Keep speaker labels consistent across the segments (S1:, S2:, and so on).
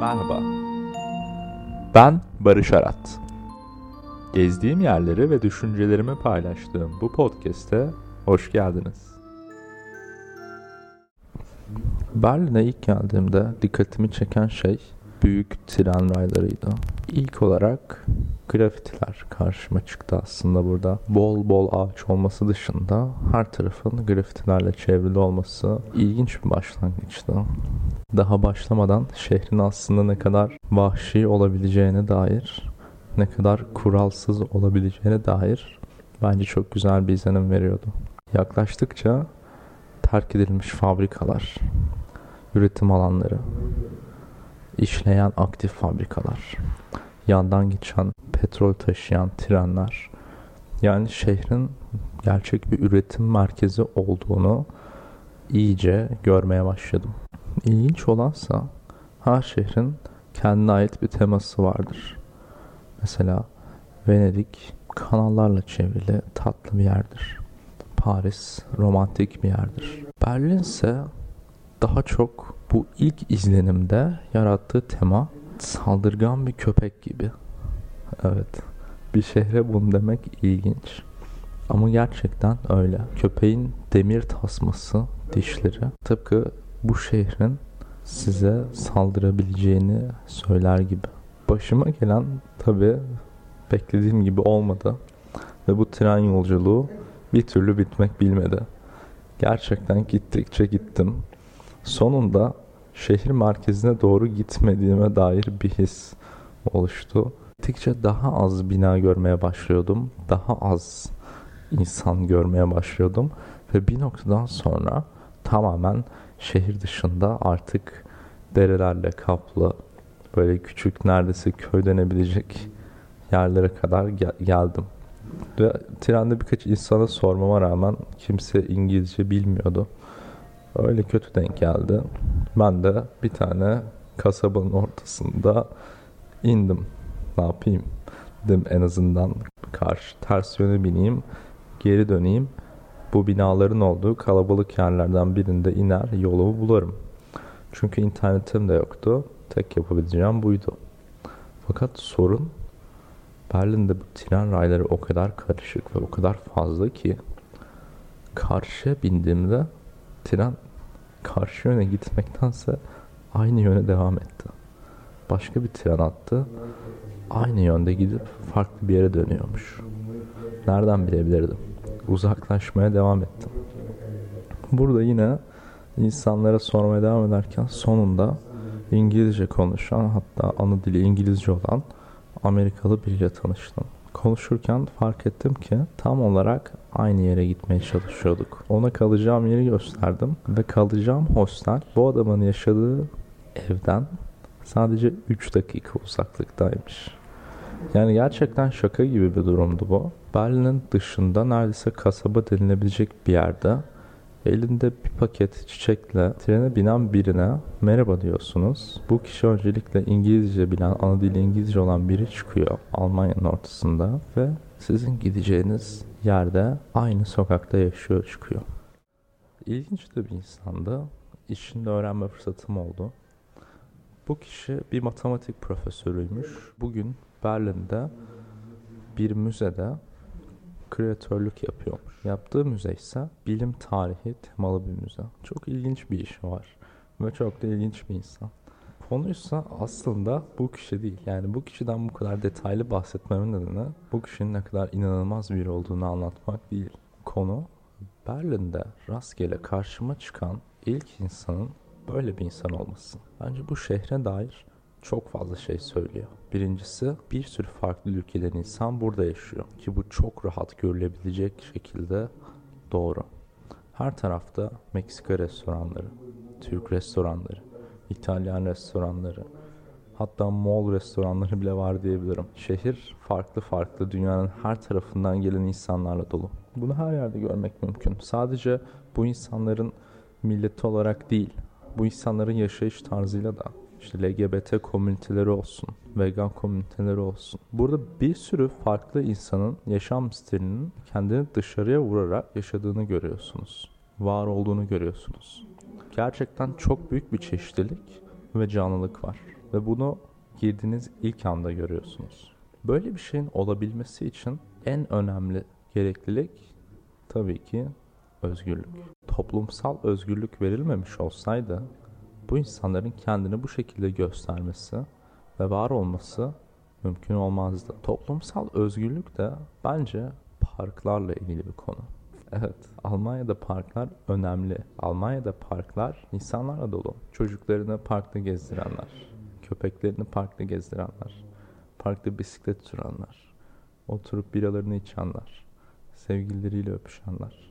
S1: Merhaba. Ben Barış Arat. Gezdiğim yerleri ve düşüncelerimi paylaştığım bu podcast'e hoş geldiniz. Berlin'e ilk geldiğimde dikkatimi çeken şey büyük tren raylarıydı. İlk olarak grafitiler karşıma çıktı aslında burada. Bol bol ağaç olması dışında her tarafın grafitilerle çevrili olması ilginç bir başlangıçtı. Daha başlamadan şehrin aslında ne kadar vahşi olabileceğine dair, ne kadar kuralsız olabileceğine dair bence çok güzel bir izlenim veriyordu. Yaklaştıkça terk edilmiş fabrikalar, üretim alanları, işleyen aktif fabrikalar, yandan geçen petrol taşıyan trenler. Yani şehrin gerçek bir üretim merkezi olduğunu iyice görmeye başladım. İlginç olansa her şehrin kendine ait bir teması vardır. Mesela Venedik kanallarla çevrili tatlı bir yerdir. Paris romantik bir yerdir. Berlin ise daha çok bu ilk izlenimde yarattığı tema saldırgan bir köpek gibi. Evet. Bir şehre bunu demek ilginç. Ama gerçekten öyle. Köpeğin demir tasması, dişleri tıpkı bu şehrin size saldırabileceğini söyler gibi. Başıma gelen tabi beklediğim gibi olmadı. Ve bu tren yolculuğu bir türlü bitmek bilmedi. Gerçekten gittikçe gittim. Sonunda şehir merkezine doğru gitmediğime dair bir his oluştu. Gittikçe daha az bina görmeye başlıyordum. Daha az insan görmeye başlıyordum. Ve bir noktadan sonra tamamen şehir dışında artık derelerle kaplı böyle küçük neredeyse köy denebilecek yerlere kadar gel- geldim. Ve trende birkaç insana sormama rağmen kimse İngilizce bilmiyordu. Öyle kötü denk geldi. Ben de bir tane kasabanın ortasında indim. Ne yapayım? Dedim en azından karşı ters yöne bineyim, geri döneyim. Bu binaların olduğu kalabalık yerlerden birinde iner yolumu bularım. Çünkü internetim de yoktu. Tek yapabileceğim buydu. Fakat sorun Berlin'de bu tren rayları o kadar karışık ve o kadar fazla ki karşıya bindiğimde tren karşı yöne gitmektense aynı yöne devam etti. Başka bir tren attı. Aynı yönde gidip farklı bir yere dönüyormuş. Nereden bilebilirdim? Uzaklaşmaya devam ettim. Burada yine insanlara sormaya devam ederken sonunda İngilizce konuşan hatta ana dili İngilizce olan Amerikalı biriyle tanıştım. Konuşurken fark ettim ki tam olarak aynı yere gitmeye çalışıyorduk. Ona kalacağım yeri gösterdim ve kalacağım hostel bu adamın yaşadığı evden sadece 3 dakika uzaklıktaymış. Yani gerçekten şaka gibi bir durumdu bu. Berlin'in dışında neredeyse kasaba denilebilecek bir yerde elinde bir paket çiçekle trene binen birine merhaba diyorsunuz. Bu kişi öncelikle İngilizce bilen, ana dili İngilizce olan biri çıkıyor Almanya'nın ortasında ve sizin gideceğiniz yerde aynı sokakta yaşıyor çıkıyor. İlginç de bir insandı. İşinde öğrenme fırsatım oldu. Bu kişi bir matematik profesörüymüş. Bugün Berlin'de bir müzede kreatörlük yapıyormuş. Yaptığı müze ise bilim tarihi temalı bir müze. Çok ilginç bir iş var ve çok da ilginç bir insan. Konuysa aslında bu kişi değil. Yani bu kişiden bu kadar detaylı bahsetmemin nedeni bu kişinin ne kadar inanılmaz biri olduğunu anlatmak değil. Konu Berlin'de rastgele karşıma çıkan ilk insanın böyle bir insan olması. Bence bu şehre dair çok fazla şey söylüyor. Birincisi bir sürü farklı ülkeden insan burada yaşıyor. Ki bu çok rahat görülebilecek şekilde doğru. Her tarafta Meksika restoranları, Türk restoranları, İtalyan restoranları, hatta Moğol restoranları bile var diyebilirim. Şehir farklı farklı dünyanın her tarafından gelen insanlarla dolu. Bunu her yerde görmek mümkün. Sadece bu insanların milleti olarak değil, bu insanların yaşayış tarzıyla da işte LGBT komüniteleri olsun, vegan komüniteleri olsun. Burada bir sürü farklı insanın yaşam stilinin kendini dışarıya vurarak yaşadığını görüyorsunuz. Var olduğunu görüyorsunuz. Gerçekten çok büyük bir çeşitlilik ve canlılık var. Ve bunu girdiğiniz ilk anda görüyorsunuz. Böyle bir şeyin olabilmesi için en önemli gereklilik tabii ki özgürlük. Toplumsal özgürlük verilmemiş olsaydı bu insanların kendini bu şekilde göstermesi ve var olması mümkün olmazdı. Toplumsal özgürlük de bence parklarla ilgili bir konu. Evet, Almanya'da parklar önemli. Almanya'da parklar insanlarla dolu. Çocuklarını parkta gezdirenler, köpeklerini parkta gezdirenler, parkta bisiklet sürenler, oturup biralarını içenler, sevgilileriyle öpüşenler.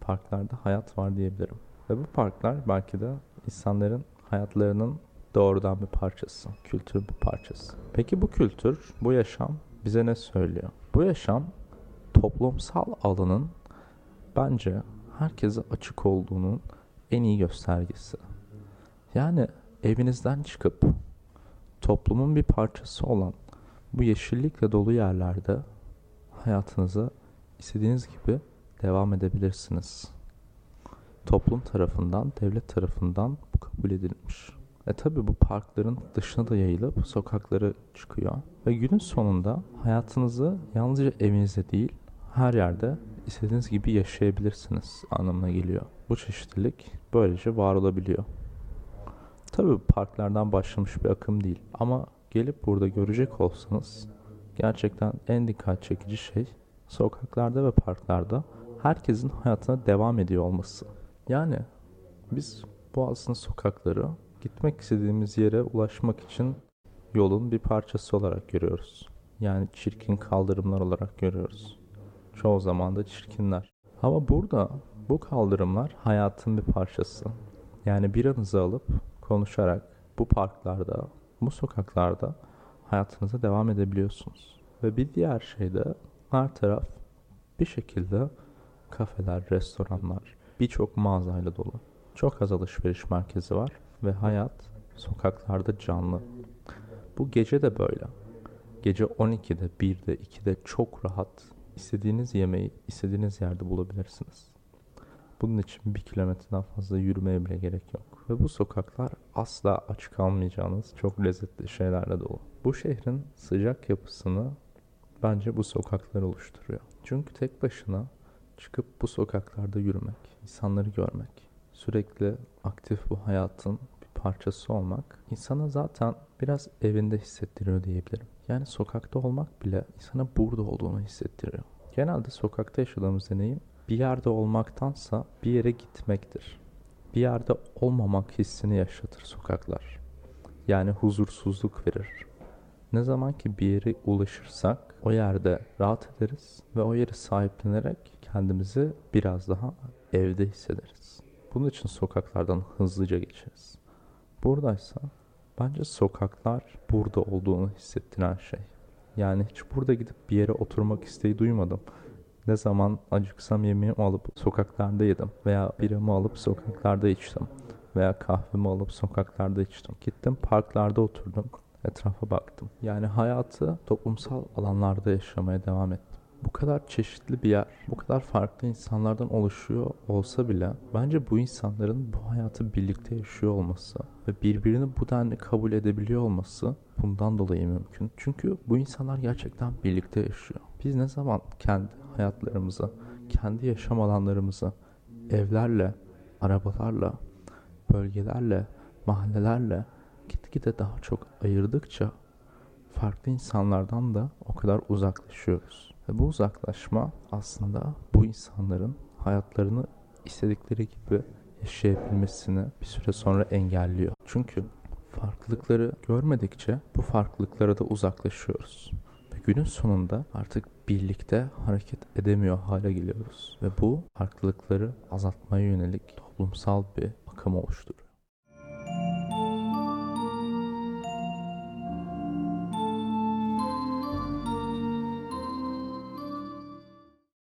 S1: Parklarda hayat var diyebilirim. Ve bu parklar belki de insanların hayatlarının doğrudan bir parçası, kültür bir parçası. Peki bu kültür, bu yaşam bize ne söylüyor? Bu yaşam toplumsal alanın bence herkese açık olduğunun en iyi göstergesi. Yani evinizden çıkıp toplumun bir parçası olan bu yeşillikle dolu yerlerde hayatınıza istediğiniz gibi devam edebilirsiniz. Toplum tarafından, devlet tarafından bu kabul edilmiş. E tabi bu parkların dışına da yayılıp sokaklara çıkıyor. Ve günün sonunda hayatınızı yalnızca evinizde değil, her yerde istediğiniz gibi yaşayabilirsiniz anlamına geliyor. Bu çeşitlilik böylece var olabiliyor. Tabi parklardan başlamış bir akım değil ama gelip burada görecek olsanız gerçekten en dikkat çekici şey sokaklarda ve parklarda herkesin hayatına devam ediyor olması. Yani biz aslında sokakları gitmek istediğimiz yere ulaşmak için yolun bir parçası olarak görüyoruz. Yani çirkin kaldırımlar olarak görüyoruz. Çoğu zaman da çirkinler. Ama burada bu kaldırımlar hayatın bir parçası. Yani bir anızı alıp konuşarak bu parklarda, bu sokaklarda hayatınıza devam edebiliyorsunuz. Ve bir diğer şey de her taraf bir şekilde kafeler, restoranlar, birçok mağazayla dolu. Çok az alışveriş merkezi var ve hayat sokaklarda canlı. Bu gece de böyle. Gece 12'de, 1'de, 2'de çok rahat istediğiniz yemeği istediğiniz yerde bulabilirsiniz. Bunun için bir kilometreden fazla yürümeye bile gerek yok. Ve bu sokaklar asla aç kalmayacağınız çok lezzetli şeylerle dolu. Bu şehrin sıcak yapısını bence bu sokaklar oluşturuyor. Çünkü tek başına çıkıp bu sokaklarda yürümek, insanları görmek, sürekli aktif bu hayatın bir parçası olmak insana zaten biraz evinde hissettiriyor diyebilirim. Yani sokakta olmak bile insana burada olduğunu hissettiriyor. Genelde sokakta yaşadığımız deneyim bir yerde olmaktansa bir yere gitmektir. Bir yerde olmamak hissini yaşatır sokaklar. Yani huzursuzluk verir. Ne zaman ki bir yere ulaşırsak o yerde rahat ederiz ve o yeri sahiplenerek kendimizi biraz daha evde hissederiz. Bunun için sokaklardan hızlıca geçeriz. Buradaysa bence sokaklar burada olduğunu hissettiren şey. Yani hiç burada gidip bir yere oturmak isteği duymadım. Ne zaman acıksam yemeğimi alıp sokaklarda yedim veya biramı alıp sokaklarda içtim veya kahvemi alıp sokaklarda içtim. Gittim parklarda oturdum, etrafa baktım. Yani hayatı toplumsal alanlarda yaşamaya devam ettim bu kadar çeşitli bir yer, bu kadar farklı insanlardan oluşuyor olsa bile bence bu insanların bu hayatı birlikte yaşıyor olması ve birbirini bu denli kabul edebiliyor olması bundan dolayı mümkün. Çünkü bu insanlar gerçekten birlikte yaşıyor. Biz ne zaman kendi hayatlarımızı, kendi yaşam alanlarımızı evlerle, arabalarla, bölgelerle, mahallelerle gitgide daha çok ayırdıkça farklı insanlardan da o kadar uzaklaşıyoruz. Ve bu uzaklaşma aslında bu insanların hayatlarını istedikleri gibi yaşayabilmesini bir süre sonra engelliyor. Çünkü farklılıkları görmedikçe bu farklılıklara da uzaklaşıyoruz. Ve günün sonunda artık birlikte hareket edemiyor hale geliyoruz. Ve bu farklılıkları azaltmaya yönelik toplumsal bir akım oluşturuyor.